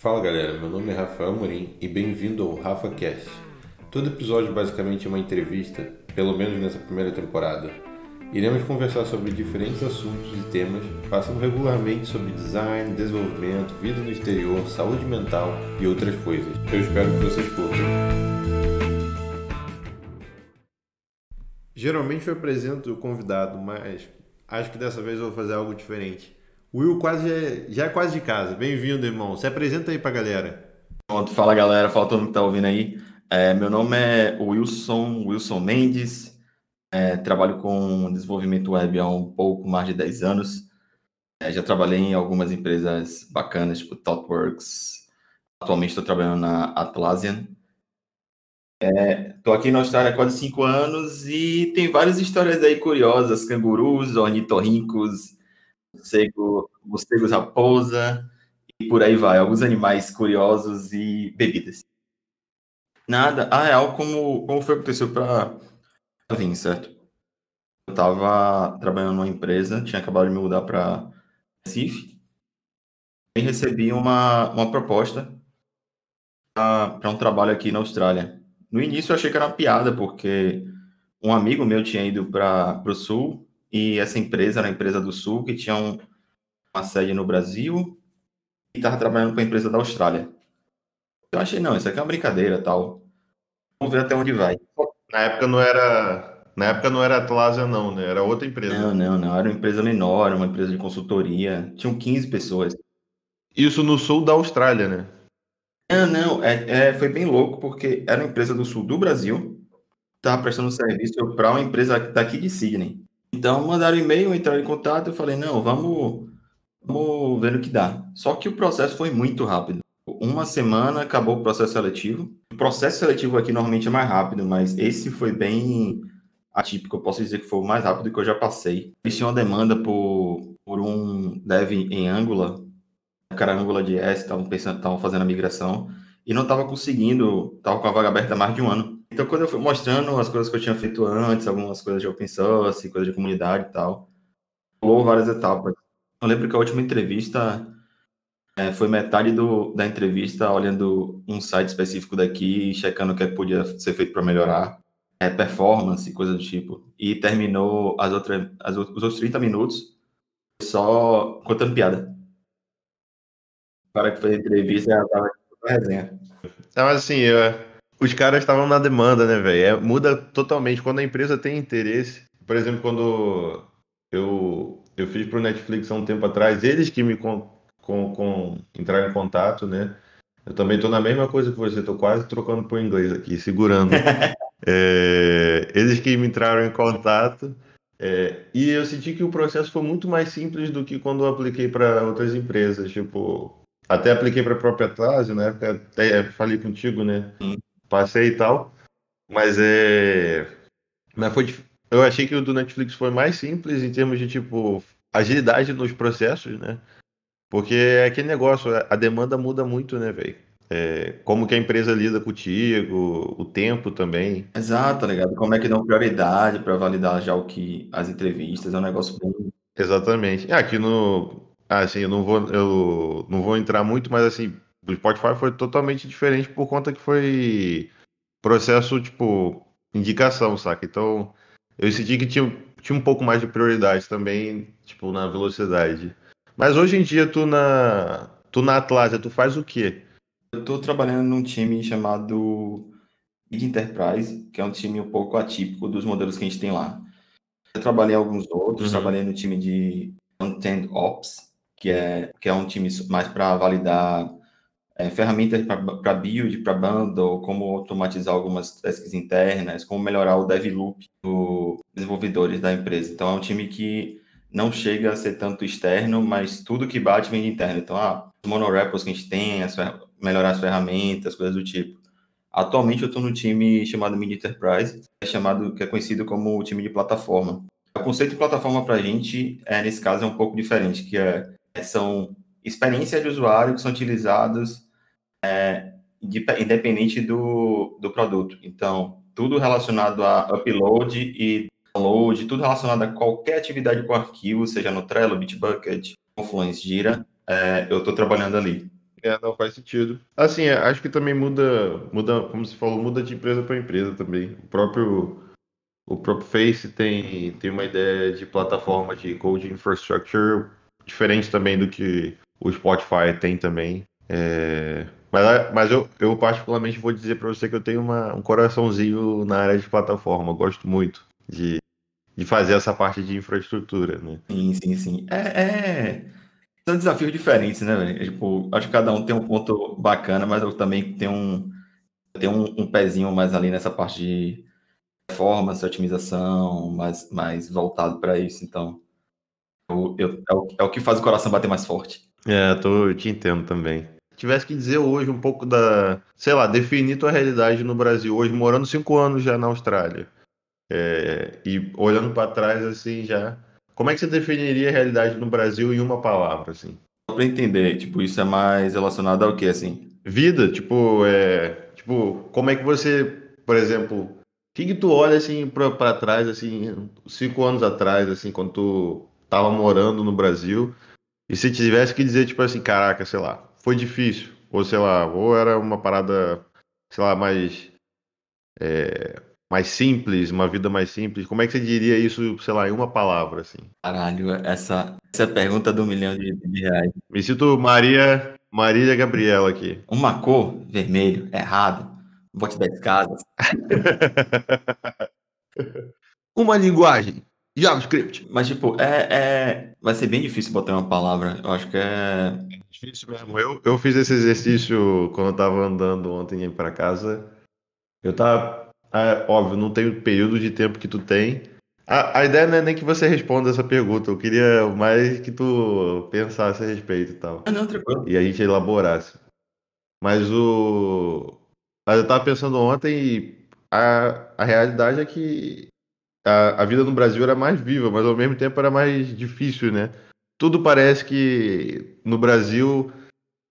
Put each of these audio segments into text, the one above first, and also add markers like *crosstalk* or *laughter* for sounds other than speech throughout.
Fala galera, meu nome é Rafael Morim e bem-vindo ao RafaCast. Todo episódio basicamente é uma entrevista, pelo menos nessa primeira temporada. Iremos conversar sobre diferentes assuntos e temas, passando regularmente sobre design, desenvolvimento, vida no exterior, saúde mental e outras coisas. Eu espero que vocês curtam. Geralmente eu apresento o convidado, mas acho que dessa vez eu vou fazer algo diferente. Will quase é, já é quase de casa. Bem-vindo, irmão. Se apresenta aí pra galera. Pronto, fala galera, mundo que tá ouvindo aí. É, meu nome é Wilson, Wilson Mendes. É, trabalho com desenvolvimento web há um pouco mais de 10 anos. É, já trabalhei em algumas empresas bacanas, tipo ThoughtWorks. Atualmente estou trabalhando na Atlassian. Estou aqui na Austrália há quase 5 anos e tem várias histórias aí curiosas, cangurus, ornitorrincos, morcego, morcegos raposa e por aí vai. Alguns animais curiosos e bebidas. Nada. Ah, é algo como, como foi que aconteceu para vir, certo? Eu estava trabalhando numa empresa, tinha acabado de me mudar para Recife e recebi uma, uma proposta para um trabalho aqui na Austrália. No início eu achei que era uma piada, porque um amigo meu tinha ido para o sul e essa empresa era a empresa do Sul, que tinha um, uma sede no Brasil e estava trabalhando com a empresa da Austrália. Eu achei, não, isso aqui é uma brincadeira tal. Vamos ver até onde vai. Na época não era. Na época não era Atlasia, não, né? Era outra empresa. Não, não, não. Era uma empresa menor, uma empresa de consultoria. Tinham 15 pessoas. Isso no sul da Austrália, né? Não, não. É, é, foi bem louco, porque era uma empresa do sul do Brasil. Estava prestando serviço para uma empresa daqui de Sydney. Então mandaram e-mail, entraram em contato, eu falei, não, vamos, vamos ver o que dá. Só que o processo foi muito rápido. Uma semana acabou o processo seletivo. O processo seletivo aqui normalmente é mais rápido, mas esse foi bem atípico. Eu posso dizer que foi o mais rápido que eu já passei. Eles tinham uma demanda por, por um dev em Angular, cara Angular JS, estavam pensando, estavam fazendo a migração e não estava conseguindo, estava com a vaga aberta há mais de um ano. Então, quando eu fui mostrando as coisas que eu tinha feito antes, algumas coisas de open source, coisas de comunidade e tal, pulou várias etapas. Eu lembro que a última entrevista é, foi metade do, da entrevista olhando um site específico daqui, checando o que, é que podia ser feito para melhorar, é, performance, coisa do tipo. E terminou as outras, as, os outros 30 minutos só contando piada. O cara que fez a entrevista já tava resenha. Não, mas assim, eu, os caras estavam na demanda, né, velho? É, muda totalmente. Quando a empresa tem interesse, por exemplo, quando eu, eu fiz pro Netflix há um tempo atrás, eles que me com, com, com entraram em contato, né? Eu também estou na mesma coisa que você, estou quase trocando por inglês aqui, segurando. *laughs* é, eles que me entraram em contato. É, e eu senti que o processo foi muito mais simples do que quando eu apliquei para outras empresas. Tipo, até apliquei para a própria Atlas, na época até falei contigo, né? Passei e tal. Mas é. Mas foi. Eu achei que o do Netflix foi mais simples em termos de, tipo, agilidade nos processos, né? Porque é aquele negócio, a demanda muda muito, né, velho? É, como que a empresa lida contigo, o tempo também. Exato, tá ligado? Como é que dão prioridade para validar já o que as entrevistas, é um negócio bem. Exatamente. Aqui no. Assim, eu não vou, eu não vou entrar muito, mas assim, do Spotify foi totalmente diferente por conta que foi processo, tipo, indicação, saca? Então, eu senti que tinha, tinha um pouco mais de prioridade também, tipo, na velocidade. Mas hoje em dia, tu na, tu na Atlasia, tu faz o quê? Eu tô trabalhando num time chamado Mid Enterprise, que é um time um pouco atípico dos modelos que a gente tem lá. Eu trabalhei em alguns outros, uhum. trabalhei no time de Content Ops, que é, que é um time mais para validar é, ferramentas para build, para bundle, como automatizar algumas tasks internas, como melhorar o dev loop dos desenvolvedores da empresa. Então, é um time que não chega a ser tanto externo, mas tudo que bate vem de interno. Então, ah, os monorepos que a gente tem, as melhorar as ferramentas, coisas do tipo. Atualmente, eu estou no time chamado Mini Enterprise, que é, chamado, que é conhecido como o time de plataforma. O conceito de plataforma para a gente, é, nesse caso, é um pouco diferente, que é, são experiências de usuário que são utilizadas é, independente do, do produto. Então, tudo relacionado a upload e download, tudo relacionado a qualquer atividade com arquivo, seja no Trello, Bitbucket, Confluence, Jira, é, eu estou trabalhando ali. É, não faz sentido. Assim, é, acho que também muda, muda, como você falou, muda de empresa para empresa também. O próprio, o próprio Face tem, tem uma ideia de plataforma de code infrastructure diferente também do que o Spotify tem também. É, mas, mas eu, eu particularmente vou dizer para você que eu tenho uma, um coraçãozinho na área de plataforma. Eu gosto muito de, de fazer essa parte de infraestrutura, né? Sim, sim, sim. É, é... São desafios diferentes, né, velho? Tipo, acho que cada um tem um ponto bacana, mas eu também tenho um, tenho um, um pezinho mais ali nessa parte de performance, otimização, mais, mais voltado para isso. Então, eu, eu, é, o, é o que faz o coração bater mais forte. É, tô, eu te entendo também. Tivesse que dizer hoje um pouco da, sei lá, definir tua realidade no Brasil hoje, morando cinco anos já na Austrália, é, e olhando para trás assim já, como é que você definiria a realidade no Brasil em uma palavra assim? Só para entender, tipo, isso é mais relacionado ao que assim? Vida, tipo, é, tipo, como é que você, por exemplo, o que que tu olha assim para trás assim, cinco anos atrás assim, quando tu tava morando no Brasil? E se tivesse que dizer, tipo assim, caraca, sei lá, foi difícil, ou sei lá, ou era uma parada, sei lá, mais, é, mais simples, uma vida mais simples, como é que você diria isso, sei lá, em uma palavra, assim? Caralho, essa, essa pergunta do milhão de, de reais. Me sinto Maria, Marília Gabriela aqui. Uma cor, vermelho, errado. Bote das casas. *laughs* uma linguagem. JavaScript. Mas, tipo, é, é, vai ser bem difícil botar uma palavra. Eu acho que é. É difícil mesmo. Eu, eu fiz esse exercício quando eu tava andando ontem para casa. Eu tava. É, óbvio, não tem o período de tempo que tu tem. A, a ideia não é nem que você responda essa pergunta. Eu queria mais que tu pensasse a respeito e tal. Ah, não, tranquilo. E a gente elaborasse. Mas o. Mas eu tava pensando ontem e a, a realidade é que a, a vida no Brasil era mais viva, mas ao mesmo tempo era mais difícil, né? Tudo parece que no Brasil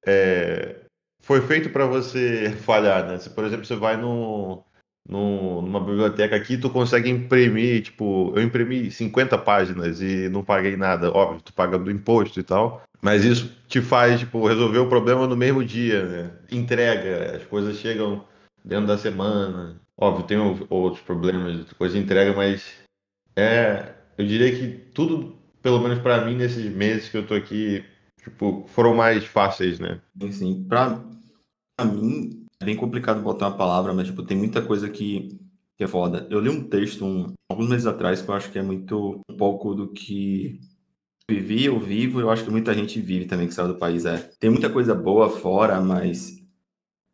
é, foi feito para você *laughs* falhar, né? Se, por exemplo, você vai no, no, numa biblioteca aqui, tu consegue imprimir, tipo, eu imprimi 50 páginas e não paguei nada. Óbvio, tu paga do imposto e tal, mas isso te faz, tipo, resolver o problema no mesmo dia, né? Entrega, as coisas chegam dentro da semana. Óbvio, tem outros problemas, coisa entrega, mas é, eu diria que tudo, pelo menos para mim, nesses meses que eu tô aqui, tipo, foram mais fáceis, né? Sim, pra, pra mim é bem complicado botar uma palavra, mas tipo, tem muita coisa que, que é foda. Eu li um texto um, alguns meses atrás que eu acho que é muito um pouco do que vivi, eu vivo, eu acho que muita gente vive também que saiu do país. É. Tem muita coisa boa fora, mas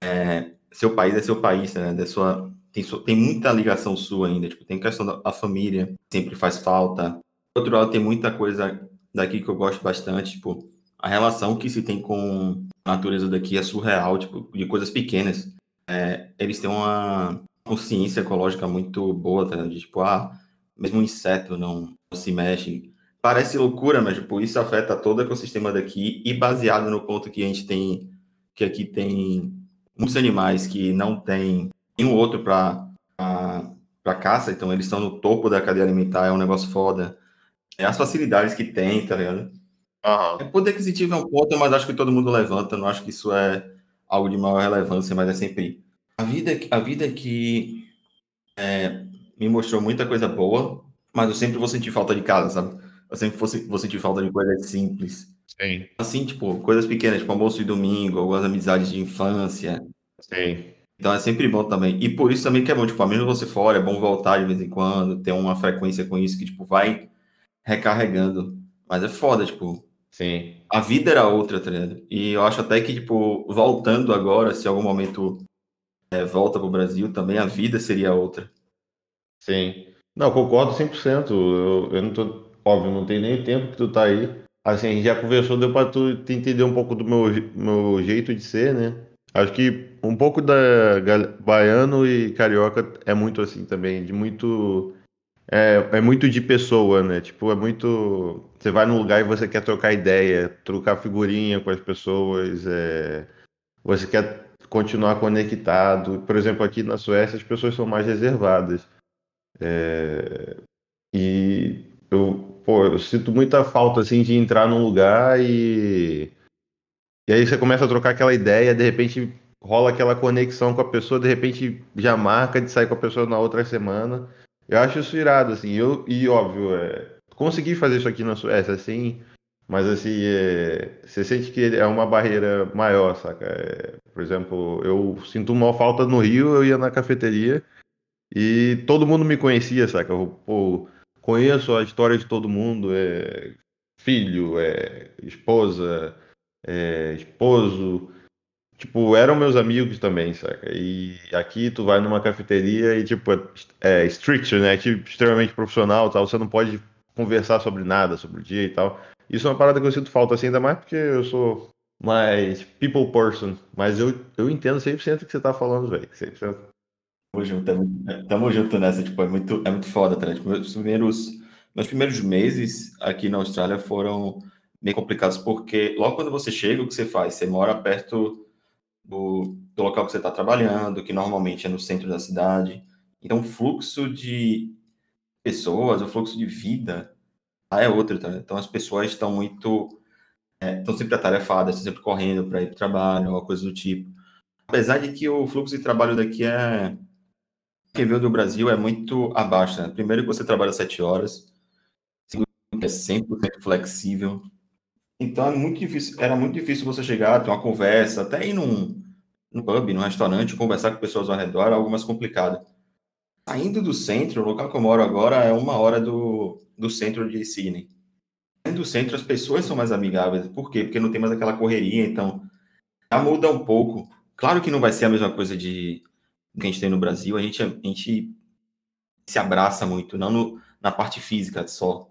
é, seu país é seu país, né? Da sua tem, tem muita ligação sua ainda, tipo, tem questão da família, sempre faz falta. Do outro lado, tem muita coisa daqui que eu gosto bastante, tipo, a relação que se tem com a natureza daqui é surreal, tipo, de coisas pequenas. É, eles têm uma consciência ecológica muito boa, tá? De, tipo, ah, mesmo um inseto não, não se mexe. Parece loucura, mas, tipo, isso afeta todo o ecossistema daqui e baseado no ponto que a gente tem, que aqui tem muitos animais que não tem nenhum outro para para caça, então eles estão no topo da cadeia alimentar, é um negócio foda. É as facilidades que tem, tá ligado? Uhum. É poder aquisitivo é um ponto, mas acho que todo mundo levanta, não acho que isso é algo de maior relevância, mas é sempre a vida, a vida que é, me mostrou muita coisa boa, mas eu sempre vou sentir falta de casa, sabe? Eu sempre vou, vou sentir falta de coisas simples. Sim. Assim, tipo, coisas pequenas, tipo almoço de domingo, algumas amizades de infância. Sim. Então é sempre bom também. E por isso também que é bom, tipo, a mesmo você fora, é bom voltar de vez em quando, ter uma frequência com isso que, tipo, vai recarregando. Mas é foda, tipo. Sim. A vida era outra, tá ligado? E eu acho até que, tipo, voltando agora, se algum momento é, volta pro Brasil, também a vida seria outra. Sim. Não, concordo 100%. Eu, eu não tô. Óbvio, não tem nem tempo que tu tá aí. Assim, a gente já conversou, deu pra tu entender um pouco do meu, meu jeito de ser, né? Acho que um pouco da baiano e carioca é muito assim também, de muito é, é muito de pessoa, né? Tipo, é muito você vai num lugar e você quer trocar ideia, trocar figurinha com as pessoas, é... você quer continuar conectado. Por exemplo, aqui na Suécia as pessoas são mais reservadas. É... E eu, pô, eu sinto muita falta assim de entrar num lugar e E aí você começa a trocar aquela ideia, de repente rola aquela conexão com a pessoa, de repente já marca de sair com a pessoa na outra semana. Eu acho isso irado, assim. Eu, e óbvio, é, consegui fazer isso aqui na Suécia, assim, mas assim, é, você sente que é uma barreira maior, saca? É, por exemplo, eu sinto uma falta no Rio, eu ia na cafeteria e todo mundo me conhecia, saca? Eu, pô, conheço a história de todo mundo, é filho, é esposa, é esposo, tipo, eram meus amigos também, saca? E aqui tu vai numa cafeteria e, tipo, é strict, né? Tipo, extremamente profissional tal, você não pode conversar sobre nada, sobre o dia e tal. Isso é uma parada que eu sinto falta, assim, ainda mais porque eu sou mais people person. Mas eu, eu entendo 100% o que você tá falando, velho. 100%. Tamo junto, é tamo junto nessa, tipo, é muito, é muito foda, tá? Tipo, meus primeiros, meus primeiros meses aqui na Austrália foram meio complicados, porque logo quando você chega, o que você faz? Você mora perto do, do local que você está trabalhando, que normalmente é no centro da cidade. Então, o fluxo de pessoas, o fluxo de vida ah, é outro, tá? Então, as pessoas estão muito. É, estão sempre atarefadas, estão sempre correndo para ir para o trabalho, alguma coisa do tipo. Apesar de que o fluxo de trabalho daqui é. Quem veio do Brasil é muito abaixo, né? Primeiro que você trabalha sete horas, segundo que é 100% flexível, então é muito difícil, era muito difícil você chegar, ter uma conversa, até ir num, num pub, num restaurante, conversar com pessoas ao redor, era algo mais complicado. Saindo do centro, o local que eu moro agora é uma hora do, do centro de Sydney. Saindo do centro, as pessoas são mais amigáveis. Por quê? Porque não tem mais aquela correria, então já muda um pouco. Claro que não vai ser a mesma coisa de que a gente tem no Brasil, a gente, a gente se abraça muito, não no, na parte física só,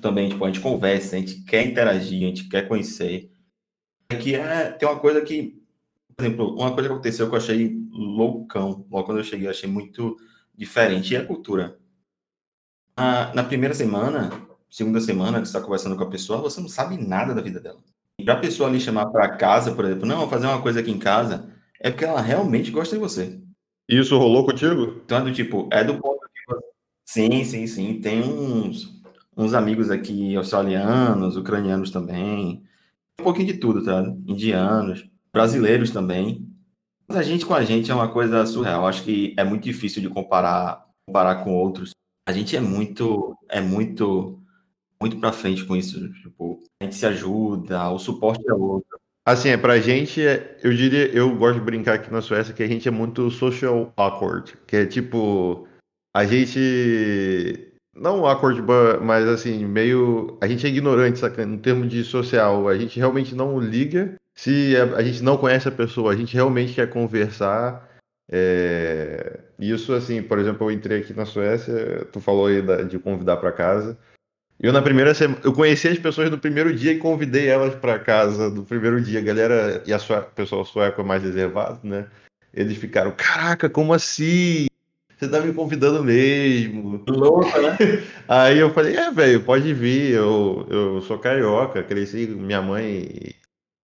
também, tipo, a gente conversa, a gente quer interagir, a gente quer conhecer. Aqui é, tem uma coisa que, por exemplo, uma coisa que aconteceu que eu achei loucão, logo quando eu cheguei, eu achei muito diferente, e é a cultura. Ah, na primeira semana, segunda semana que você está conversando com a pessoa, você não sabe nada da vida dela. E para a pessoa ali chamar para casa, por exemplo, não, vou fazer uma coisa aqui em casa, é porque ela realmente gosta de você. Isso rolou contigo? Então, é do tipo, é do ponto que você... Sim, sim, sim. Tem uns uns amigos aqui australianos, ucranianos também, um pouquinho de tudo, tá? Indianos, brasileiros também. Mas a gente com a gente é uma coisa surreal. Acho que é muito difícil de comparar, comparar com outros. A gente é muito, é muito, muito para frente com isso. Tipo, a gente se ajuda, o suporte é outro. Assim, é pra gente, eu diria, eu gosto de brincar aqui na Suécia que a gente é muito social awkward, que é tipo, a gente não awkward, mas assim, meio. A gente é ignorante, saca? No termo de social. A gente realmente não liga se a, a gente não conhece a pessoa, a gente realmente quer conversar. É... Isso, assim, por exemplo, eu entrei aqui na Suécia, tu falou aí da, de convidar para casa. Eu, na primeira semana, eu conheci as pessoas no primeiro dia e convidei elas para casa no primeiro dia. A galera, e a sua, pessoal sueco é mais reservado, né? Eles ficaram, caraca, como assim? Você tá me convidando mesmo. Louco, né? *laughs* Aí eu falei, é, velho, pode vir. Eu, eu sou carioca, cresci. Minha mãe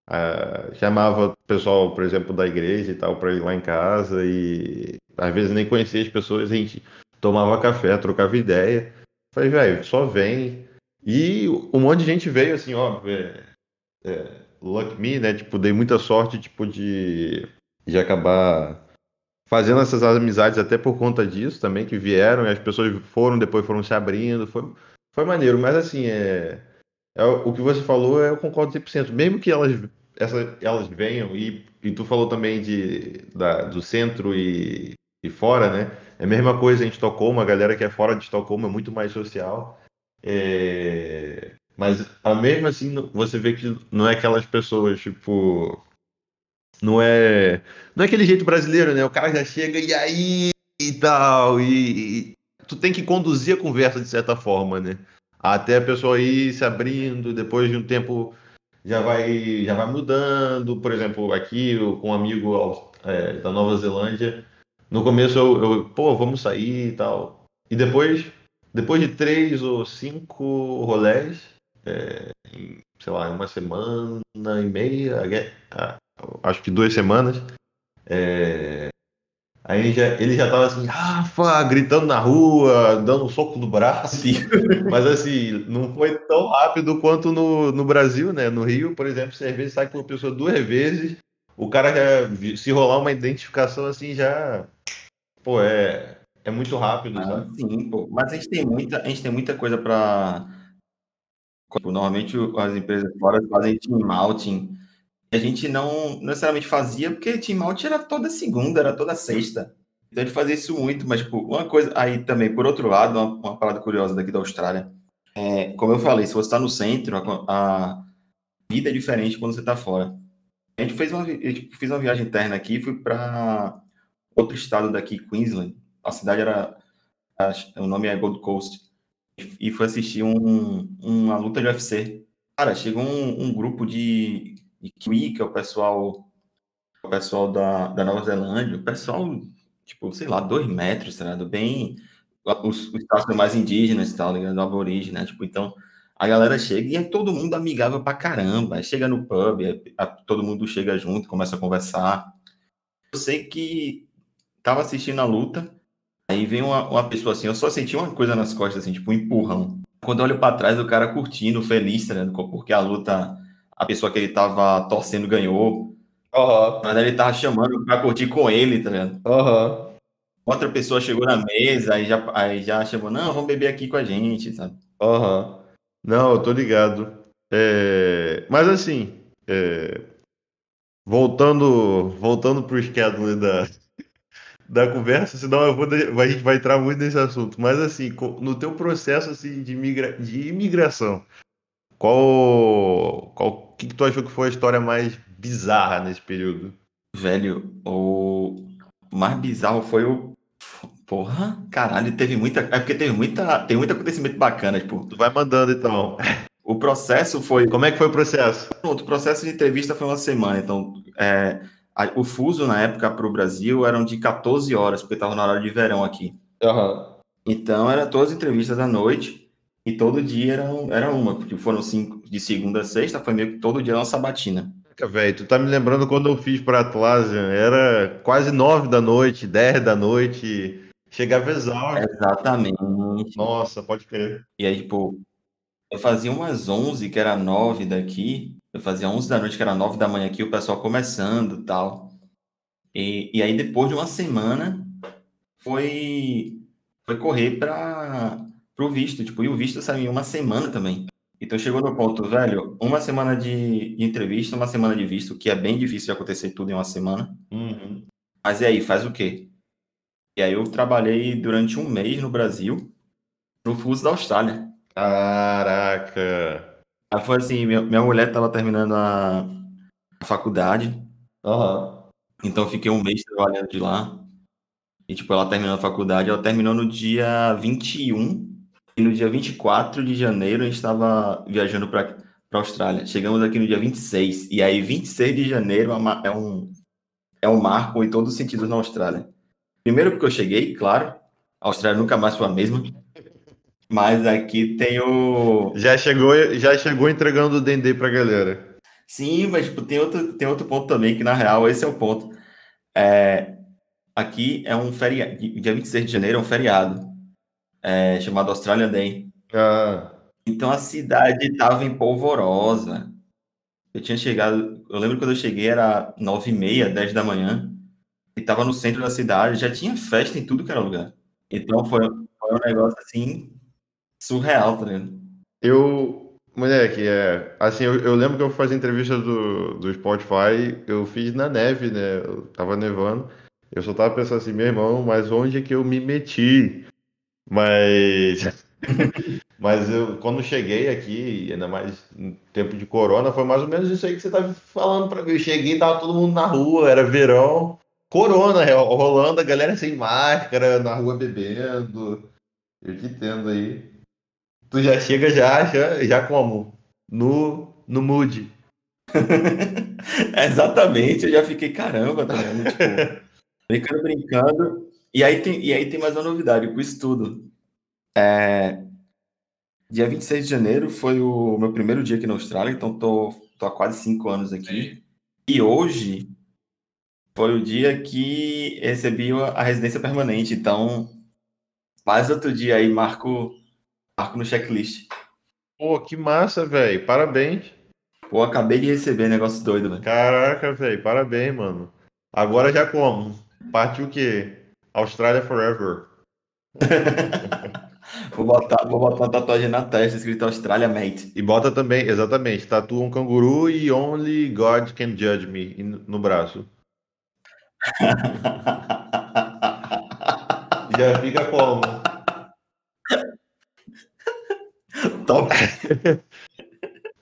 uh, chamava o pessoal, por exemplo, da igreja e tal, para ir lá em casa. E às vezes nem conhecia as pessoas, a gente tomava café, trocava ideia. Falei, velho, só vem. E um monte de gente veio, assim, ó. É, é, luck me, né? Tipo, dei muita sorte, tipo, de, de acabar fazendo essas amizades até por conta disso também, que vieram e as pessoas foram, depois foram se abrindo, foi, foi maneiro, mas assim, é, é o que você falou, eu concordo 100%, mesmo que elas, essa, elas venham, e, e tu falou também de, da, do centro e, e fora, né, é a mesma coisa em Estocolmo, a galera que é fora de Estocolmo é muito mais social, é, mas mesmo assim, você vê que não é aquelas pessoas, tipo, não é, não é aquele jeito brasileiro, né? O cara já chega e aí e tal. E, e tu tem que conduzir a conversa de certa forma, né? Até a pessoa ir se abrindo, depois de um tempo já vai, já vai mudando. Por exemplo, aqui com um amigo é, da Nova Zelândia, no começo eu, eu, pô, vamos sair e tal. E depois, depois de três ou cinco rolés, é, em, sei lá, uma semana e meia, acho que duas semanas, é, Aí já, ele já tava assim, Rafa, gritando na rua, dando um soco no braço. *laughs* Mas assim, não foi tão rápido quanto no, no Brasil, né? No Rio, por exemplo, cerveja sai com uma pessoa duas vezes, o cara já, se rolar uma identificação assim, já. Pô, é, é muito rápido, Ah, sabe? sim, pô. Mas a gente tem muita, a gente tem muita coisa para. Normalmente as empresas fora fazem team outing. A gente não necessariamente fazia, porque team outing era toda segunda, era toda sexta. Então a gente fazia isso muito, mas tipo, uma coisa. Aí também, por outro lado, uma, uma parada curiosa daqui da Austrália. É, como eu falei, se você está no centro, a, a vida é diferente quando você está fora. A gente fez uma, a fez uma viagem interna aqui, fui para outro estado daqui, Queensland. A cidade era. acho- O nome é Gold Coast. E fui assistir um, uma luta de UFC. Cara, chegou um, um grupo de, de Kiwi, que é o pessoal, o pessoal da, da Nova Zelândia, o pessoal, tipo, sei lá, dois metros, tá ligado? Bem. Os, os mais indígenas e tal, ligado? Aborígenes, né? Tipo, então. A galera chega e é todo mundo amigável pra caramba. Chega no pub, é- a- todo mundo chega junto, começa a conversar. Eu sei que tava assistindo a luta, aí vem uma, uma pessoa assim, eu só senti uma coisa nas costas, assim, tipo um empurrão. Quando eu olho pra trás, o cara curtindo, feliz, tá ligado? Porque a luta, a pessoa que ele tava torcendo ganhou. Aham, Mas ele tava chamando pra curtir com ele, tá ligado? aham. Outra pessoa chegou na mesa, aí já, aí já chamou, não, vamos beber aqui com a gente, sabe? Aham. Não, eu tô ligado. É, Mas assim, é, voltando, voltando pro schedule da, *laughs* da conversa, senão eu vou, a gente vai entrar muito nesse assunto. Mas assim, no teu processo assim, de, imigra... de imigração, qual, qual, que que tu achou que foi a história mais bizarra nesse período? Velho, o mais bizarro foi o. Porra, caralho, teve muita. É porque teve muita. Tem muito acontecimento bacana, tipo. Tu vai mandando então. O processo foi. Como é que foi o processo? Pronto, o processo de entrevista foi uma semana, então. é, a- o fuso na época para o Brasil eram de 14 horas, porque estava na hora de verão aqui. Aham. Então, era todas as entrevistas à noite e todo dia era, era uma, porque foram cinco de segunda a sexta, foi meio que todo dia era uma sabatina. Velho, tu tá me lembrando quando eu fiz pra Atlassian, era quase nove da noite, dez da noite, chegava exausto. Exatamente. Nossa, pode crer. E aí, tipo, eu fazia umas 11, que era 9 daqui, eu fazia 11 da noite, que era 9 da manhã aqui, o pessoal começando e tal. E, e aí, depois de uma semana, foi, foi correr para o visto, tipo, e o visto saiu em uma semana também. Então chegou no ponto, velho, uma semana de, de entrevista, uma semana de visto, que é bem difícil de acontecer tudo em uma semana. Uhum. Mas e aí, faz o quê? E aí eu trabalhei durante um mês no Brasil, no fuso da Austrália. Caraca. Aí foi assim, minha, minha mulher estava terminando a, a faculdade, Aham. então fiquei um mês trabalhando de lá. E tipo, ela terminou a faculdade, ela terminou no dia 21, e no dia 24 de janeiro a gente estava viajando para para Austrália. Chegamos aqui no dia 26, e aí 26 de janeiro é é um é um marco em todos os sentidos na Austrália. Primeiro porque eu cheguei, claro, a Austrália nunca mais foi a mesma. Mas aqui tem o Já chegou, já chegou entregando o Dendê pra galera. Sim, mas tipo, tem outro, tem outro ponto também, que na real esse é o ponto. É, aqui é um feriado, dia 26 de janeiro é um feriado, é, chamado Australian Day. Ah, Então a cidade estava em polvorosa. Eu tinha chegado, eu lembro quando eu cheguei era nove e meia, dez da manhã, e estava no centro da cidade, já tinha festa em tudo que era lugar. Então foi, foi um negócio assim, surreal, tá ligado? eu, moleque, é, assim, eu, eu lembro que eu fazia entrevista do, do Spotify, eu fiz na neve, né? Eu tava nevando. Eu só tava pensando assim, meu irmão, mas onde é que eu me meti? Mas, mas eu, quando cheguei aqui, ainda mais em tempo de corona, foi mais ou menos isso aí que você tava falando pra mim. Eu cheguei, tava todo mundo na rua, era verão, corona ro- rolando, a galera sem máscara, na rua bebendo. Eu te entendo aí. Tu já chega já, já, já como? No, no mood. *laughs* Exatamente, eu já fiquei, caramba, tá ligado? Tipo, *laughs* brincando, brincando. E aí tem, e aí tem mais uma novidade com isso tudo. É, dia 26 de janeiro foi o meu primeiro dia aqui na Austrália, então tô, tô há quase cinco anos aqui. E hoje Foi o dia que recebi a residência permanente. Então, mais outro dia aí, marco, marco no checklist. Pô, que massa, velho. Parabéns. Pô, acabei de receber, negócio doido, velho. Caraca, velho. Parabéns, mano. Agora já como? Partiu o quê? Austrália Forever. *laughs* vou, botar, vou botar uma tatuagem na testa escrito Australia Mate. E bota também, exatamente, tatua um canguru e Only God Can Judge Me no braço. *laughs* Já fica como? Top. *laughs*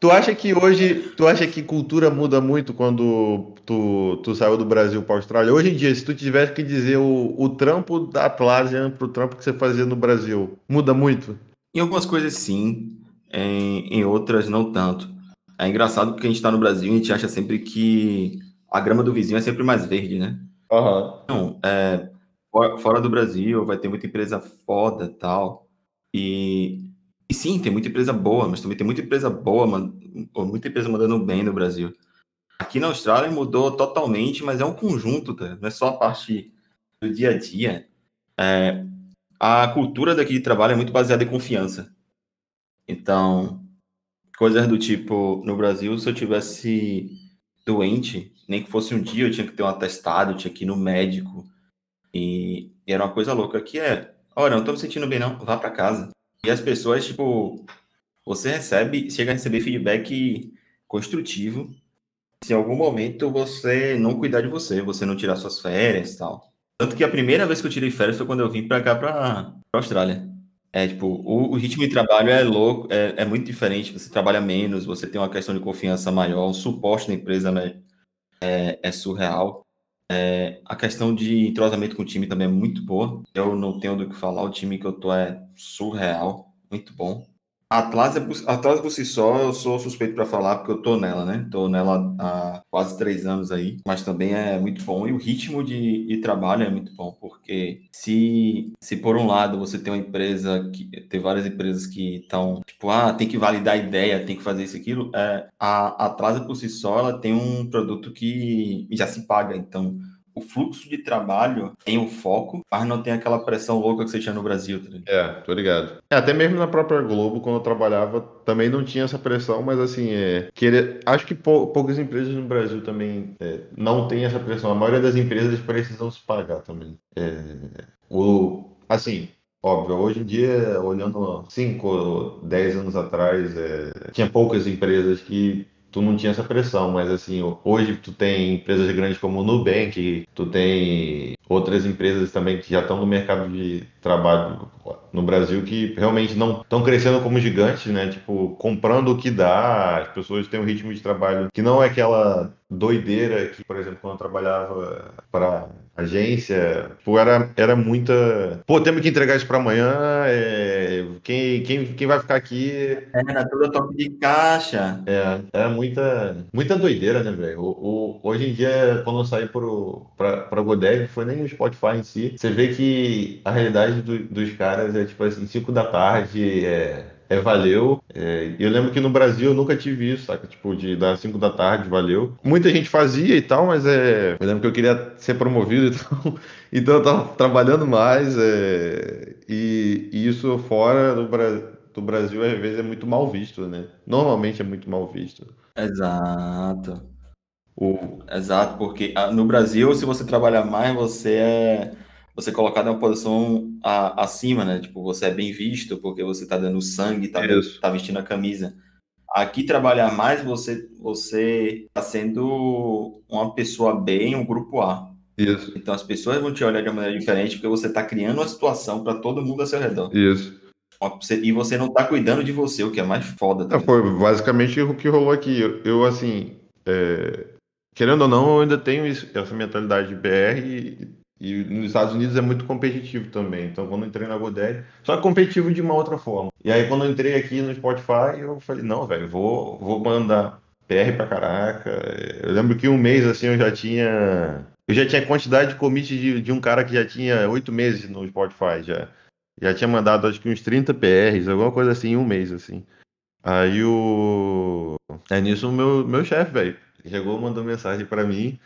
Tu acha que hoje, tu acha que cultura muda muito quando tu, tu saiu do Brasil para a Austrália? Hoje em dia, se tu tivesse que dizer o, o trampo da Atlassian pro trampo que você fazia no Brasil, muda muito? Em algumas coisas sim, em, em outras não tanto. É engraçado porque a gente está no Brasil e a gente acha sempre que a grama do vizinho é sempre mais verde, né? Uhum. Não, é, fora do Brasil vai ter muita empresa foda tal. E e sim, tem muita empresa boa, mas também tem muita empresa boa, man, muita empresa mandando bem no Brasil. Aqui na Austrália mudou totalmente, mas é um conjunto, tá? não é só a parte do dia a dia. É, a cultura daqui de trabalho é muito baseada em confiança. Então, coisas do tipo, no Brasil, se eu tivesse doente, nem que fosse um dia, eu tinha que ter um atestado, tinha que ir no médico. E, era uma coisa louca. Aqui é, olha, não tô me sentindo bem não, vá para casa. E as pessoas, tipo, você recebe, chega a receber feedback construtivo. Se em algum momento você não cuidar de você, você não tirar suas férias e tal. Tanto que a primeira vez que eu tirei férias foi quando eu vim pra cá, pra, pra Austrália. É, tipo, o, o ritmo de trabalho é louco, é, é, muito diferente. Você trabalha menos, você tem uma questão de confiança maior, o suporte da empresa né, é, é surreal. É, a questão de entrosamento com o time também é muito boa. Eu não tenho do que falar, o time que eu tô é surreal, muito bom. Atlas, a Atlas por si só, eu sou suspeito para falar, porque eu tô nela, né? Tô nela há quase três anos aí, mas também é muito bom. E o ritmo de, de trabalho é muito bom, porque se, se por um lado você tem uma empresa, que tem várias empresas que estão, tipo, ah, tem que validar a ideia, tem que fazer isso aquilo, é, a Atlas por si só, ela tem um produto que já se paga, então o fluxo de trabalho tem o foco, mas não tem aquela pressão louca que você tinha no Brasil. Tá é, tô ligado. É, até mesmo na própria Globo, quando eu trabalhava, também não tinha essa pressão, mas assim, é, querer, acho que pou, poucas empresas no Brasil também é, não tem essa pressão. A maioria das empresas precisam se pagar também. É, o, assim, Óbvio, hoje em dia, olhando 5, 10 anos atrás, é, tinha poucas empresas que tu não tinha essa pressão, mas assim, hoje tu tem empresas grandes como o Nubank, tu tem outras empresas também que já estão no mercado de trabalho no Brasil que realmente não estão crescendo como gigantes, né? Tipo, comprando o que dá, as pessoas têm um ritmo de trabalho que não é aquela doideira que, por exemplo, quando eu trabalhava para agência, pô, era, era muita. Pô, temos que entregar isso para amanhã. É... Quem, quem, quem vai ficar aqui. Era tudo top de caixa. É, era muita, muita doideira, né, velho? Hoje em dia, quando eu saí para o Godev, foi nem o Spotify em si. Você vê que a realidade do, dos caras é tipo assim, 5 da tarde, é, é valeu. É, eu lembro que no Brasil eu nunca tive isso, saca? Tipo, de dar 5 da tarde, valeu. Muita gente fazia e tal, mas é. Eu lembro que eu queria ser promovido *laughs* e tal. Então eu tava trabalhando mais. É, e, e, isso fora do, do Brasil, às vezes, é muito mal visto, né? Normalmente é muito mal visto. Exato. O... Exato, porque ah, no Brasil, se você trabalhar mais, você é você é colocado em uma posição a, acima, né? Tipo, você é bem visto porque você tá dando sangue, tá, tá vestindo a camisa. Aqui trabalhar mais, você você tá sendo uma pessoa bem, um grupo A. Isso. Então as pessoas vão te olhar de uma maneira diferente porque você tá criando uma situação para todo mundo ao seu redor. Isso. E você não tá cuidando de você, o que é mais foda. Tá é, foi basicamente o que rolou aqui. Eu, eu assim, é, querendo ou não, eu ainda tenho isso, essa mentalidade de BR e, e, nos Estados Unidos é muito competitivo também. Então, quando eu entrei na GoDaddy, só competitivo de uma outra forma. E aí, quando eu entrei aqui no Spotify, eu falei, não, velho, vou, vou mandar PR pra caraca. Eu lembro que um mês, assim, eu já tinha... Eu já tinha quantidade de commit de, de um cara que já tinha oito meses no Spotify, já. Já tinha mandado, acho que uns 30 PRs, alguma coisa assim, em um mês, assim. Aí o... É nisso o meu, meu chefe, velho chegou, mandou mensagem para mim.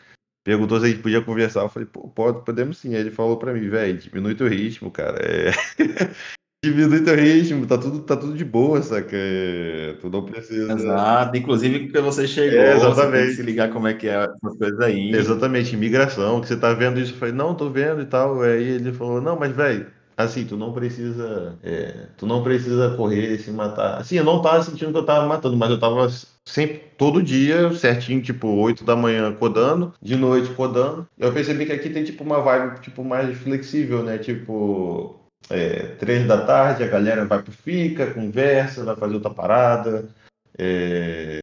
perguntou se a gente podia conversar. Eu falei, pô, pode, podemos sim. Aí ele falou pra mim, velho, diminui teu ritmo, cara. É... *laughs* diminui teu ritmo, tá tudo, tá tudo de boa, saca? É, tu não precisa. Exato, inclusive porque você chegou, É, você exatamente. que se ligar como é que é essas coisas aí. Exatamente, imigração, que você tá vendo isso. Eu falei, não, tô vendo e tal. Aí ele falou, não, mas velho, assim, tu não precisa. é, tu não precisa correr, se matar. Assim, eu não tava sentindo que eu tava matando, mas eu tava sempre, todo dia, certinho, tipo, 8 da manhã codando, de noite codando. Eu percebi que aqui tem tipo uma vibe tipo, mais flexível, né? Tipo. É, três da tarde, a galera vai pro Fica, conversa, vai fazer outra parada. É,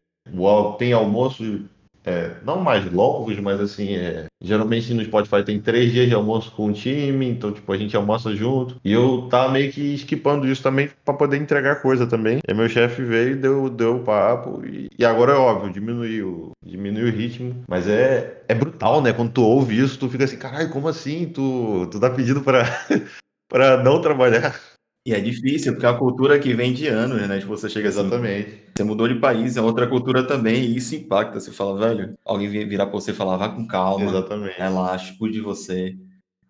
tem almoço é, não mais longos, mas assim, é, geralmente no Spotify tem três dias de almoço com o time, então tipo, a gente almoça junto. E eu tava meio que esquipando isso também para poder entregar coisa também. E meu chefe veio, deu, deu papo, e, e agora é óbvio, diminuiu, diminuiu o ritmo. Mas é, é brutal, né? Quando tu ouve isso, tu fica assim, caralho, como assim? Tu, tu tá pedindo pra, *laughs* pra não trabalhar? E é difícil, porque é uma cultura que vem de anos, né? Tipo, você chega assim, Exatamente. você mudou de país, é outra cultura também, e isso impacta. Você fala, velho, alguém vir- virar pra você e falar, vá com calma, Exatamente. relaxa, cuide de você.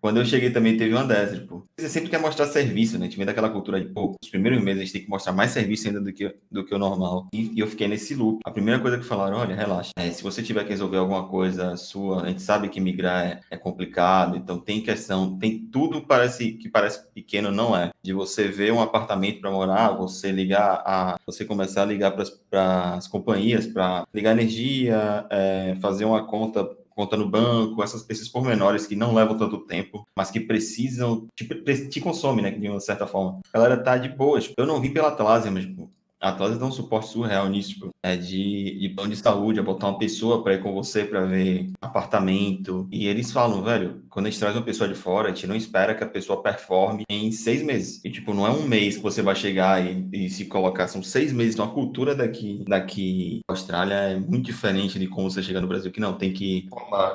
Quando eu cheguei também teve uma dessas, tipo, você sempre quer mostrar serviço, né? A gente vem daquela cultura de, pô, os primeiros meses a gente tem que mostrar mais serviço ainda do que, do que o normal. E, e eu fiquei nesse loop. A primeira coisa que falaram, olha, relaxa. É, se você tiver que resolver alguma coisa sua, a gente sabe que migrar é, é complicado, então tem questão, tem tudo parece que parece pequeno, não é. De você ver um apartamento para morar, você ligar a, você começar a ligar para as companhias para ligar energia, é, fazer uma conta conta no banco, essas, esses pormenores que não levam tanto tempo, mas que precisam, te, pre- te consomem, né, de uma certa forma. A galera tá de boa, tipo, eu não vi pela Atlasia, mas, tipo, a Atlasia dá um suporte surreal nisso, tipo, é de, de plano de saúde, é botar uma pessoa para ir com você para ver apartamento, e eles falam, velho, quando a gente traz uma pessoa de fora, a gente não espera que a pessoa performe em seis meses, e, tipo, não é um mês que você vai chegar e, e se colocar, são seis meses, então a cultura daqui, daqui da Austrália é muito diferente de como você chega no Brasil, que não, tem que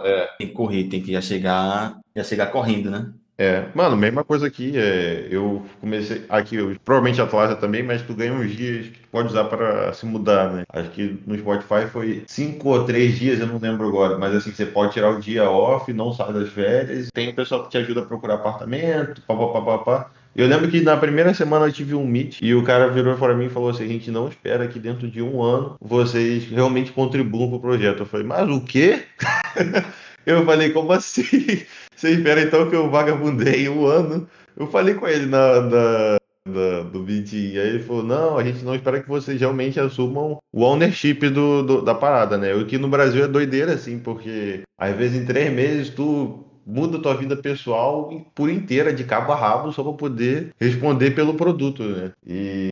É. tem que correr, tem que já chegar, já chegar correndo, né? É, mano, mesma coisa aqui. É, eu comecei aqui, eu, provavelmente a Atlasia também, mas tu ganha uns dias que tu pode usar para se mudar, né? Acho que no Spotify foi cinco ou três dias, eu não lembro agora, mas assim, você pode tirar o dia off, não sai das férias. Tem pessoal que te ajuda a procurar apartamento, papapá, papá. Eu lembro que na primeira semana eu tive um meet e o cara virou para mim e falou assim: a gente não espera que dentro de um ano vocês realmente contribuam para o projeto. Eu falei, mas o quê? *laughs* Eu falei, como assim? *laughs* Você espera então que eu vagabundei um ano? Eu falei com ele na, na, na- do meeting, aí ele falou, não, a gente não espera que vocês realmente assumam o ownership do, do- da parada, né? O que no Brasil é doideira, assim, porque às vezes em três meses tu muda tua vida pessoal por inteira, de cabo a rabo, só para poder responder pelo produto, né? E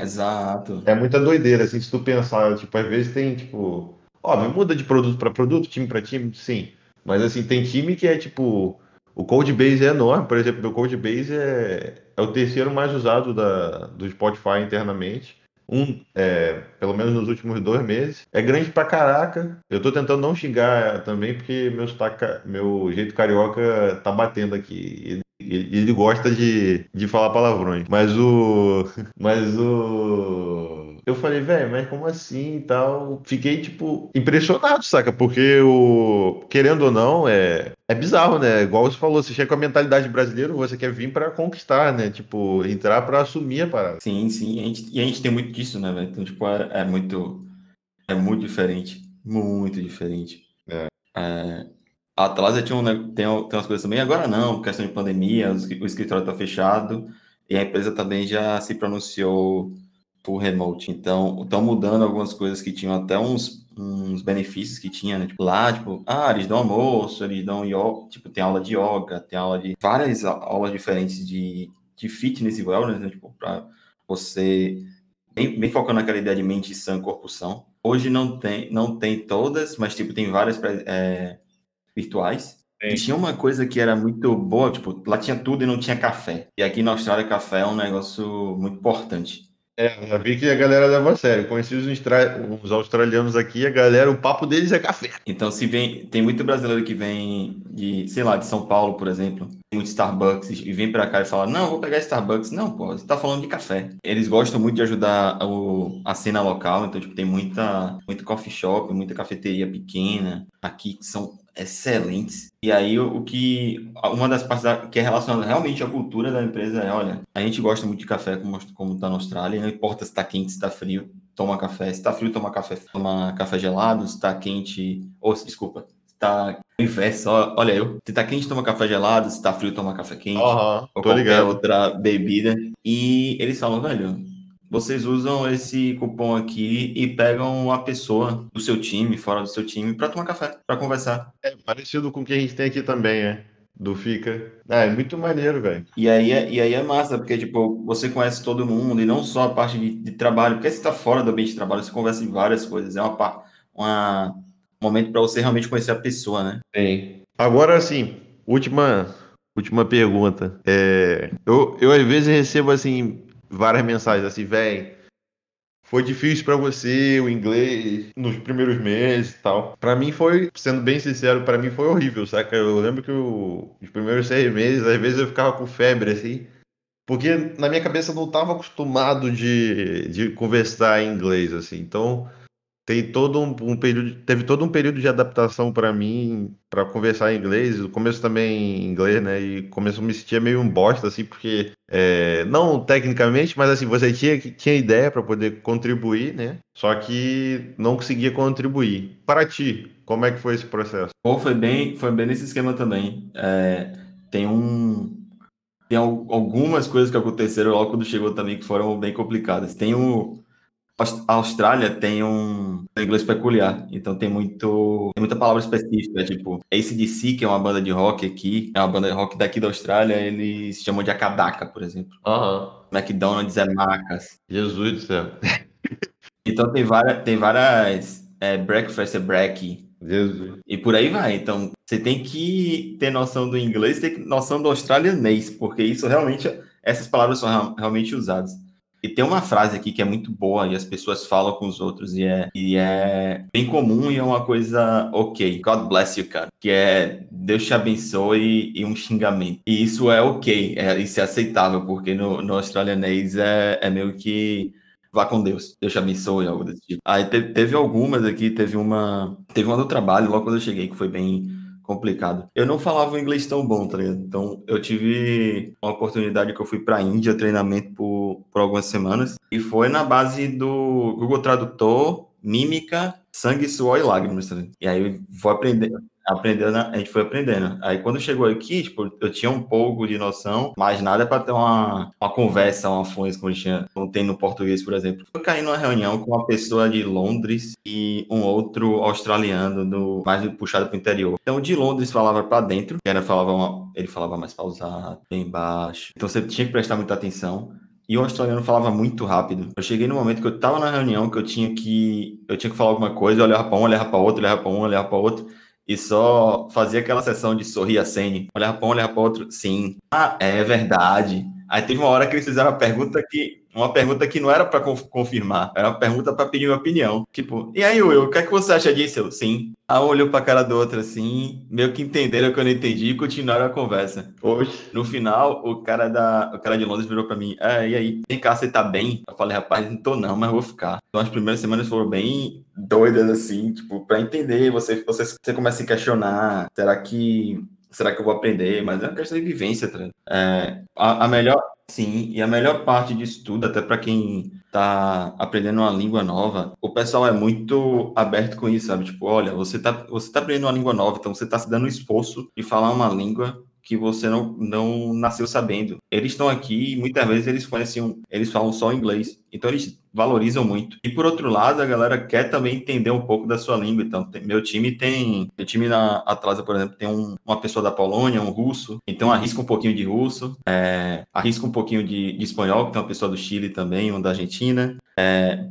Exato. é muita doideira, assim, se tu pensar, tipo, às vezes tem, tipo, óbvio, muda de produto para produto, time para time, sim. Mas assim, tem time que é tipo, o Codebase é enorme, por exemplo, meu Codebase é, é o terceiro mais usado da, do Spotify internamente. Um, é, pelo menos nos últimos dois meses. É grande pra caraca. Eu tô tentando não xingar também, porque meu, meu jeito carioca tá batendo aqui. Ele, ele gosta de, de falar palavrões. Mas o. *laughs* Mas o. Eu falei, velho, mas como assim e tal? Fiquei, tipo, impressionado, saca? Porque o. Querendo ou não, é. É bizarro, né? Igual você falou, você chega com a mentalidade brasileira, você quer vir pra conquistar, né? Tipo, entrar pra assumir a parada. Sim, sim. A gente, e a gente tem muito disso, né, velho? Então, tipo, é, é muito. É muito diferente. Muito diferente. É. É, a Atlasia tinha um, ne- tem, tem umas coisas também. Agora não, questão de pandemia, o escritório tá fechado. E a empresa também já se pronunciou por remote. Então, estão mudando algumas coisas que tinham até uns, uns benefícios que tinha, né? Tipo, lá, tipo, ah, eles dão almoço, eles dão yoga, tipo, tem aula de yoga, tem aula de várias aulas diferentes de, de fitness e wellness, né? Tipo, para você bem, bem focando naquela ideia de mente sã, corpo são. Hoje não tem, não tem todas, mas tipo, tem várias é, virtuais. Sim. E tinha uma coisa que era muito boa, tipo, lá tinha tudo e não tinha café. E aqui na Austrália, café é um negócio muito importante. É, eu vi que a galera leva a sério. Conheci os, os australianos aqui, a galera, o papo deles é café. Então, se vem, tem muito brasileiro que vem de, sei lá, de São Paulo, por exemplo, muito Starbucks e vem pra cá e fala: Não, vou pegar Starbucks. Não, pô, você tá falando de café. Eles gostam muito de ajudar o, a cena local, então, tipo, tem muita, muito coffee shop, muita cafeteria pequena aqui são excelentes. E aí o, que uma das partes da, que é relacionada realmente à cultura da empresa é, olha, a gente gosta muito de café como como está na Austrália, não importa se está quente, se está frio, toma café. Se está frio, toma café, toma café gelado. Se está quente, ou desculpa, tá inverso, olha eu. Se tá quente, toma café gelado, se tá frio, toma café quente. Uhum, ou qualquer ligado. outra bebida. E eles falam, velho, vocês usam esse cupom aqui e pegam uma pessoa do seu time, fora do seu time, para tomar café, para conversar. É parecido com o que a gente tem aqui também, é. Do Fica. Ah, é muito maneiro, velho. E aí, é, e aí é massa, porque, tipo, você conhece todo mundo, e não só a parte de, de trabalho, porque você tá fora do ambiente de trabalho, você conversa em várias coisas. É uma, uma momento para você realmente conhecer a pessoa, né? Sim. Agora, assim, última, última pergunta. É, eu, eu, às vezes, recebo, assim, várias mensagens, assim, velho, foi difícil para você o inglês nos primeiros meses e tal. Para mim foi, sendo bem sincero, para mim foi horrível, saca? Eu lembro que os primeiros seis meses, às vezes eu ficava com febre, assim, porque na minha cabeça eu não estava acostumado de, de conversar em inglês, assim. Então, tem todo um, um, período, teve todo um período de adaptação para mim, para conversar em inglês. No começo também em inglês, né? E começo me sentia meio um bosta, assim, porque é, não tecnicamente, mas assim, você tinha, tinha ideia para poder contribuir, né? Só que não conseguia contribuir. Para ti, como é que foi esse processo? Pô, foi bem, foi bem nesse esquema também. É, tem um. Tem algumas coisas que aconteceram logo quando chegou também que foram bem complicadas. Tem o a Austrália tem um inglês peculiar, então tem muito tem muita palavra específica, tipo ACDC, que é uma banda de rock aqui, é uma banda de rock daqui da Austrália, eles chamam de Akadaka, por exemplo. Uhum. McDonald's é Macas. Jesus do céu. *laughs* então tem várias, tem várias é, breakfast é break. Jesus. E por aí vai. Então, você tem que ter noção do inglês, ter noção do australianês, porque isso realmente, essas palavras são realmente usadas. E tem uma frase aqui que é muito boa e as pessoas falam com os outros e é, e é bem comum e é uma coisa ok. God bless you, cara. Que é Deus te abençoe e um xingamento. E isso é ok, é, isso é aceitável, porque no, no australianês é, é meio que vá com Deus, Deus te abençoe, algo desse tipo. Aí teve, teve algumas aqui, teve uma, teve uma do trabalho, logo quando eu cheguei, que foi bem complicado. Eu não falava inglês tão bom, tá ligado? Então, eu tive uma oportunidade que eu fui pra Índia, treinamento por, por algumas semanas, e foi na base do Google Tradutor, mímica, sangue, suor e lágrimas, tá ligado? E aí, vou aprender aprendendo, a gente foi aprendendo. Aí quando chegou aqui, tipo, eu tinha um pouco de noção, mas nada para ter uma, uma conversa, uma fluência como, tinha, como tem no português, por exemplo. Eu caí numa reunião com uma pessoa de Londres e um outro australiano, do, mais puxado para o interior. Então, de Londres falava para dentro, era, falava uma, ele falava mais pausado, bem baixo. Então, você tinha que prestar muita atenção. E o australiano falava muito rápido. Eu cheguei no momento que eu estava na reunião que eu tinha que eu tinha que falar alguma coisa, eu olhava para um, olhava para outro, olhava para um, olhava para outro e só fazia aquela sessão de sorrir a Sene, olhar para um, olhar para outro, sim. Ah, é verdade. Aí teve uma hora que eles fizeram uma pergunta que uma pergunta que não era para confirmar, era uma pergunta para pedir uma opinião. Tipo, e aí, Will, o que é que você acha disso? Eu, sim. Aí olhou para a cara do outro assim, meio que entenderam que eu não entendi e continuaram a conversa. Oxe. No final, o cara da, o cara de Londres virou para mim, ah, e aí, vem cá, você tá bem? Eu falei, rapaz, não tô não, mas vou ficar. Então as primeiras semanas foram bem doidas assim, tipo, para entender, você, você, você começa a se questionar, será que será que eu vou aprender? Mas é uma questão de vivência, tá? É, a, a, melhor, sim, e a melhor parte disso tudo, até para quem tá aprendendo uma língua nova, o pessoal é muito aberto com isso, sabe? Tipo, olha, você tá, você tá aprendendo uma língua nova, então você tá se dando o esforço de falar uma língua que você não, não nasceu sabendo. Eles estão aqui e muitas vezes eles conhecem, eles falam só inglês. Então eles valorizam muito. E por outro lado, a galera quer também entender um pouco da sua língua. Então, tem, meu time tem, meu time na Atlasa, por exemplo, tem um, uma pessoa da Polônia, um russo. Então arrisca um pouquinho de russo, é, arrisca um pouquinho de, de espanhol, que tem uma pessoa do Chile também, um da Argentina, é,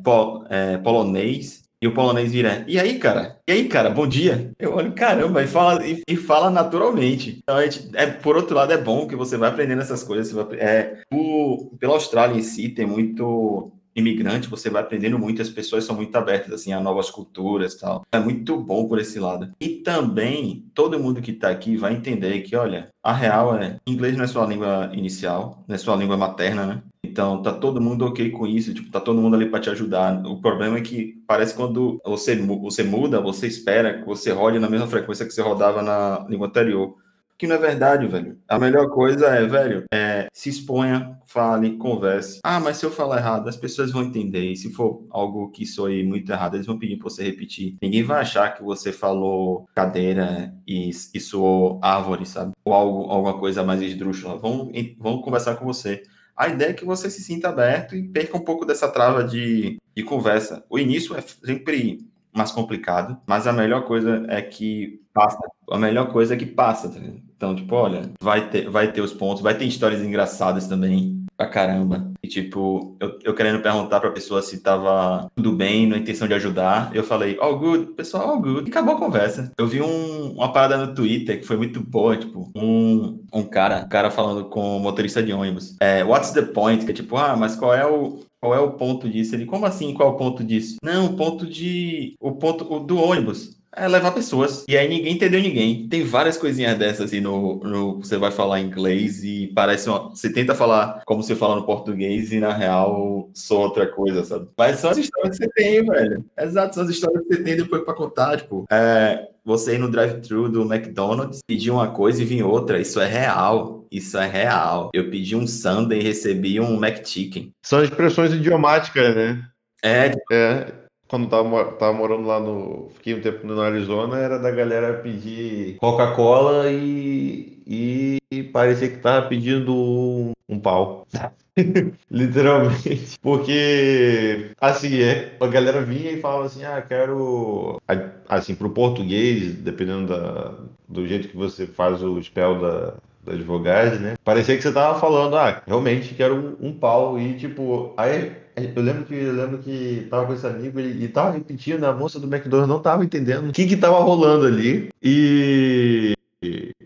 é, polonês. E o polonês vira, e aí, cara? E aí, cara, bom dia. Eu olho, caramba, e fala, e, e fala naturalmente. Então, gente, é, por outro lado, é bom que você vai aprendendo essas coisas. Vai, é, o, pela Austrália em si, tem muito imigrante, você vai aprendendo muito, as pessoas são muito abertas assim a novas culturas tal. É muito bom por esse lado. E também todo mundo que está aqui vai entender que, olha, a real é inglês não é sua língua inicial, não é sua língua materna, né? Então tá todo mundo ok com isso, tipo, tá todo mundo ali para te ajudar. O problema é que parece quando você, você muda, você espera que você rode na mesma frequência que você rodava na língua anterior que não é verdade, velho. A melhor coisa é, velho, é, se exponha, fale, converse. Ah, mas se eu falar errado, as pessoas vão entender. E se for algo que soe muito errado, eles vão pedir pra você repetir. Ninguém vai achar que você falou cadeira e, e soou árvore, sabe? Ou algo, alguma coisa mais esdrúxula. Vão, vão conversar com você. A ideia é que você se sinta aberto e perca um pouco dessa trava de, de conversa. O início é sempre mais complicado, mas a melhor coisa é que passa. A melhor coisa é que passa, tá Então, tipo, olha, vai ter, vai ter os pontos, vai ter histórias engraçadas também, pra caramba. E, tipo, eu, eu querendo perguntar pra pessoa se tava tudo bem, na intenção de ajudar, eu falei, all good, pessoal, all good. E acabou a conversa. Eu vi um, uma parada no Twitter que foi muito boa, tipo, um, um cara, um cara falando com o motorista de ônibus. É, what's the point? Que é tipo, ah, mas qual é o, qual é o ponto disso? Ele, como assim? Qual é o ponto disso? Não, o ponto de. O ponto o, do ônibus. É levar pessoas. E aí ninguém entendeu ninguém. Tem várias coisinhas dessas assim no, no. Você vai falar inglês e parece uma. Você tenta falar como você fala no português e na real só outra coisa, sabe? Mas são as histórias que você tem, velho. Exato, são as histórias que você tem depois pra contar, tipo. É, você ir no drive-thru do McDonald's, pedir uma coisa e vir outra. Isso é real. Isso é real. Eu pedi um sundae e recebi um McChicken. São expressões idiomáticas, né? É. É. Quando tava, tava morando lá no. Fiquei um tempo no Arizona, era da galera pedir Coca-Cola e, e parecia que tava pedindo um, um pau. *laughs* Literalmente. Porque, assim, é, a galera vinha e falava assim, ah, quero... Assim, pro português, dependendo da, do jeito que você faz o spell da, das vogais, né? Parecia que você tava falando, ah, realmente quero um, um pau. E, tipo, aí eu lembro que eu lembro que tava com esse amigo e, e tava repetindo, a moça do McDonald's não tava entendendo o que que tava rolando ali. E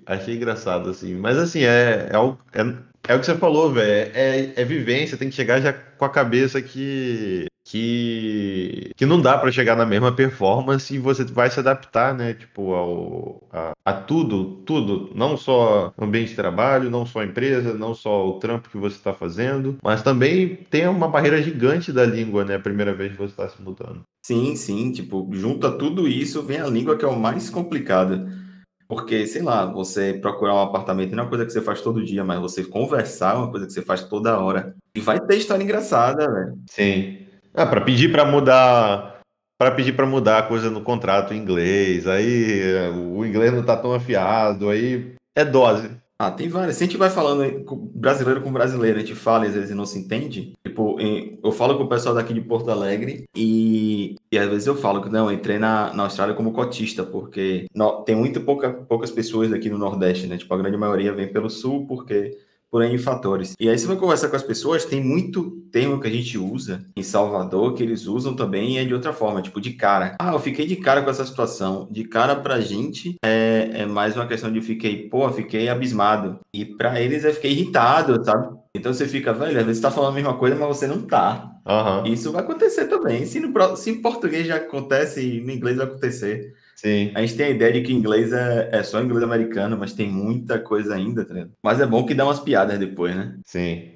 achei engraçado, assim. Mas assim, é, é, o, é, é o que você falou, velho. É, é vivência, tem que chegar já com a cabeça que que, que não dá para chegar na mesma performance e você vai se adaptar, né? Tipo, ao, a, a, tudo, tudo. Não só ambiente de trabalho, não só a empresa, não só o trampo que você está fazendo, mas também tem uma barreira gigante da língua, né? A primeira vez que você está se mudando. Sim, sim. Tipo, junta tudo isso, vem a língua que é o mais complicado. Porque, sei lá, você procurar um apartamento não é uma coisa que você faz todo dia, mas você conversar é uma coisa que você faz toda hora. E vai ter história engraçada, velho. Sim. Ah, para pedir para mudar, para pedir para mudar a coisa no contrato em inglês, aí o inglês não tá tão afiado, aí é dose. Ah, tem várias. Se a gente vai falando brasileiro com brasileiro, a gente fala e às vezes não se entende. Tipo, eu falo com o pessoal daqui de Porto Alegre e, e às vezes eu falo que não, eu entrei na, na Austrália como cotista, porque no, tem muito pouca, poucas pessoas daqui no Nordeste, né? Tipo, a grande maioria vem pelo Sul, porque por N fatores. E aí você vai conversar com as pessoas, tem muito termo que a gente usa em Salvador que eles usam também e é de outra forma, tipo de cara. Ah, eu fiquei de cara com essa situação. De cara pra gente é, é mais uma questão de fiquei, pô, fiquei abismado. E pra eles é fiquei irritado, sabe? Então você fica, velho, às vezes você tá falando a mesma coisa, mas você não tá. Uhum. Isso vai acontecer também. Se, no, se em português já acontece, no inglês vai acontecer. Sim. A gente tem a ideia de que inglês é, é só inglês americano, mas tem muita coisa ainda, tá Mas é bom que dá umas piadas depois, né? Sim.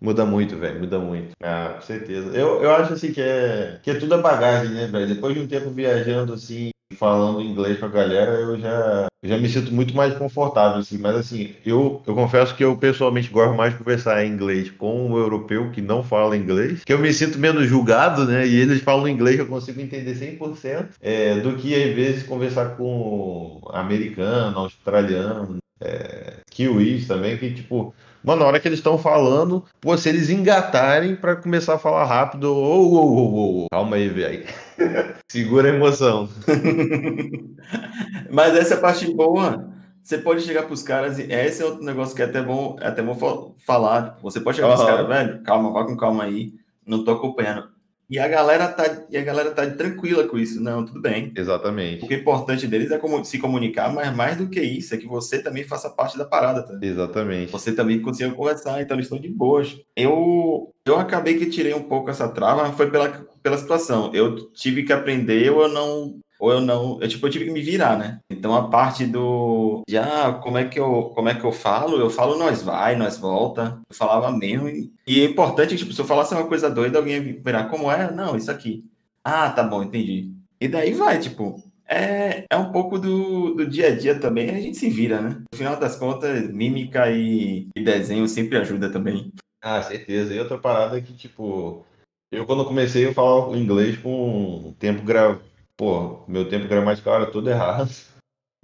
Muda muito, velho, muda muito. Ah, com certeza. Eu, eu acho assim que é, que é tudo a bagagem, né, velho? Depois de um tempo viajando assim, falando inglês com a galera, eu já, já me sinto muito mais confortável, assim. Mas, assim, eu, eu confesso que eu pessoalmente gosto mais de conversar em inglês com o europeu que não fala inglês, que eu me sinto menos julgado, né? E eles falam inglês que eu consigo entender 100%, é, do que, às vezes, conversar com americano, australiano, é, kiwis também, que, tipo Mano, na hora que eles estão falando, pô, se eles engatarem para começar a falar rápido, ô, ô, ô, ô, calma aí, velho. *laughs* Segura a emoção. *laughs* Mas essa é a parte boa. Você pode chegar pros caras e esse é outro negócio que é até bom, é até bom falar. Você pode chegar uhum. pros caras, velho, calma, vá com calma aí. Não tô acompanhando. E a galera tá, e a galera tá tranquila com isso. Não, tudo bem. Exatamente. O que é importante deles é se comunicar, mas mais do que isso, é que você também faça parte da parada, tá? Exatamente. Você também consiga conversar, então eles estão de boas. Eu, eu acabei que tirei um pouco essa trava, mas foi pela, pela situação. Eu tive que aprender, eu não ou eu não, eu tipo, eu tive que me virar, né? Então a parte do já ah, como é que eu, como é que eu falo? Eu falo nós vai, nós volta. Eu falava mesmo e, e é importante, tipo, se eu falasse uma coisa doida, alguém virar como é? Não, isso aqui. Ah, tá bom, entendi. E daí vai, tipo, é, é um pouco do, do dia a dia também, a gente se vira, né? No final das contas, mímica e, e desenho sempre ajuda também. Ah, certeza. E outra parada é que, tipo, eu quando comecei eu falava inglês com tempo gra... Pô, meu tempo gramatical era todo errado.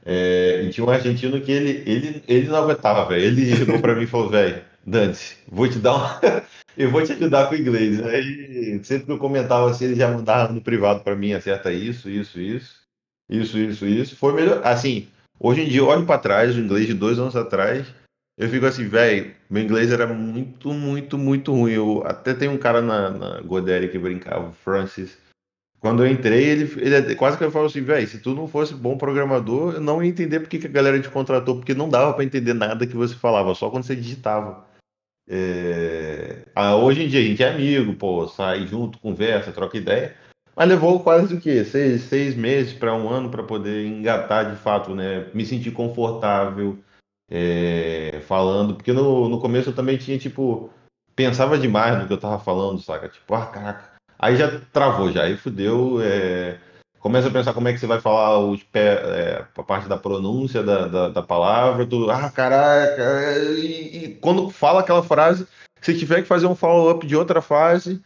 É, e tinha um argentino que ele, ele, ele não aguentava, velho. Ele chegou pra mim e falou, velho, Dante, vou te dar uma... *laughs* eu vou te ajudar com o inglês. Aí sempre que eu comentava assim, ele já mandava no privado pra mim, acerta isso, isso, isso. Isso, isso, isso. Foi melhor. Assim, hoje em dia eu olho para trás, o inglês de dois anos atrás, eu fico assim, velho, meu inglês era muito, muito, muito ruim. Eu até tem um cara na, na que brincava, o Francis. Quando eu entrei, ele, ele quase que ele falou assim, velho, se tu não fosse bom programador, eu não ia entender porque que a galera te contratou, porque não dava para entender nada que você falava, só quando você digitava. É... Ah, hoje em dia a gente é amigo, pô, sai junto, conversa, troca ideia. Mas levou quase o quê? Seis, seis meses para um ano para poder engatar de fato, né? Me sentir confortável é, falando, porque no, no começo eu também tinha, tipo, pensava demais no que eu tava falando, saca? Tipo, ah, caraca. Aí já travou, já, aí fudeu. É, começa a pensar como é que você vai falar os pé, é, a parte da pronúncia da, da, da palavra, tudo, ah, caraca. E, e, quando fala aquela frase, se tiver que fazer um follow-up de outra fase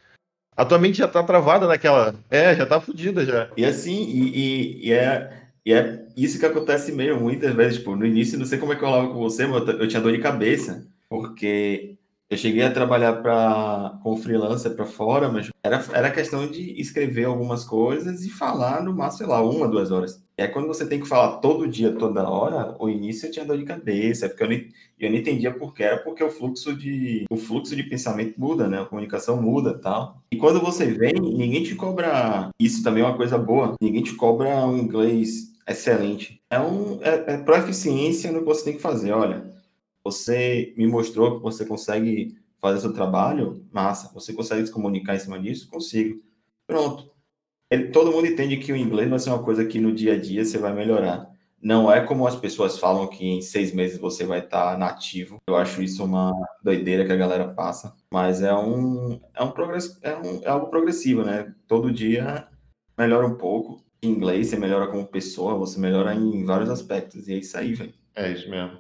a tua mente já tá travada naquela. É, já tá fodida já. E assim, e, e, e, é, e é isso que acontece mesmo, muitas vezes. Tipo, no início, não sei como é que eu falava com você, mas eu tinha dor de cabeça, porque eu cheguei a trabalhar para com freelancer para fora, mas era, era questão de escrever algumas coisas e falar no máximo, sei lá, uma, duas horas. E aí, quando você tem que falar todo dia, toda hora, o início eu tinha dor de cabeça, porque eu não, eu não entendia por que era, porque o fluxo de o fluxo de pensamento muda, né? A comunicação muda tal. E quando você vem, ninguém te cobra. Isso também é uma coisa boa. Ninguém te cobra um inglês excelente. É um é, é proficiência no que você tem que fazer. Olha, você me mostrou que você consegue fazer seu trabalho, massa. Você consegue se comunicar em cima disso? Consigo. Pronto. Ele, todo mundo entende que o inglês vai ser uma coisa que no dia a dia você vai melhorar. Não é como as pessoas falam que em seis meses você vai estar nativo. Eu acho isso uma doideira que a galera passa. Mas é um, é um, progresso, é, um, é algo progressivo, né? Todo dia melhora um pouco. Em inglês você melhora como pessoa, você melhora em vários aspectos. E é isso aí, velho. É isso mesmo.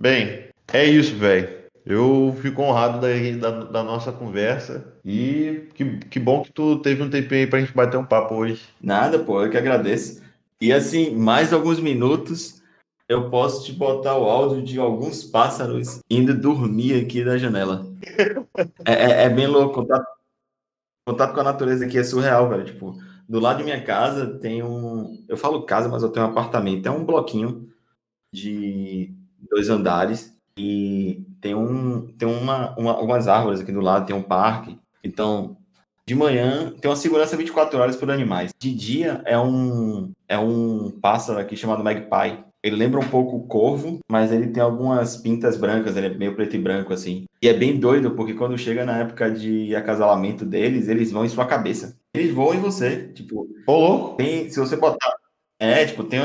Bem, é isso, velho. Eu fico honrado da, da, da, nossa conversa e que, que bom que tu teve um tempinho aí pra gente bater um papo hoje. Nada, pô, eu que agradeço. E assim, mais alguns minutos eu posso te botar o áudio de alguns pássaros indo dormir aqui da janela. é, é, é, bem louco. Contato, contato com a natureza aqui é surreal, velho. Tipo, do lado de minha casa tem um. Eu falo casa, mas eu tenho um apartamento. É um bloquinho de dois andares e tem, um, tem uma, uma, algumas árvores aqui do lado, tem um parque. Então, de manhã tem uma segurança 24 horas por animais. De dia é um, é um pássaro aqui chamado magpie. Ele lembra um pouco o corvo, mas ele tem algumas pintas brancas, ele é meio preto e branco assim. E é bem doido, porque quando chega na época de acasalamento deles, eles vão em sua cabeça. Eles voam em você, tipo... Ô, tem, se você botar... É, tipo, tem,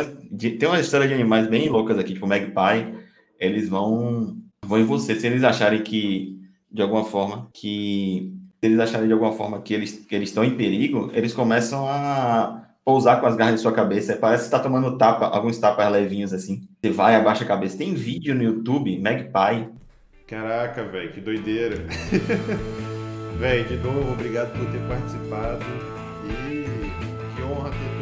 tem uma história de animais bem loucas aqui, tipo magpie eles vão, vão em você. Se eles acharem que, de alguma forma, que se eles acharem de alguma forma que eles, que eles estão em perigo, eles começam a pousar com as garras de sua cabeça. Parece que está tomando tapa, alguns tapas levinhos assim. Você vai, abaixa a cabeça. Tem vídeo no YouTube, Magpie. Caraca, velho, que doideira. *laughs* velho, de novo, obrigado por ter participado. E que honra ter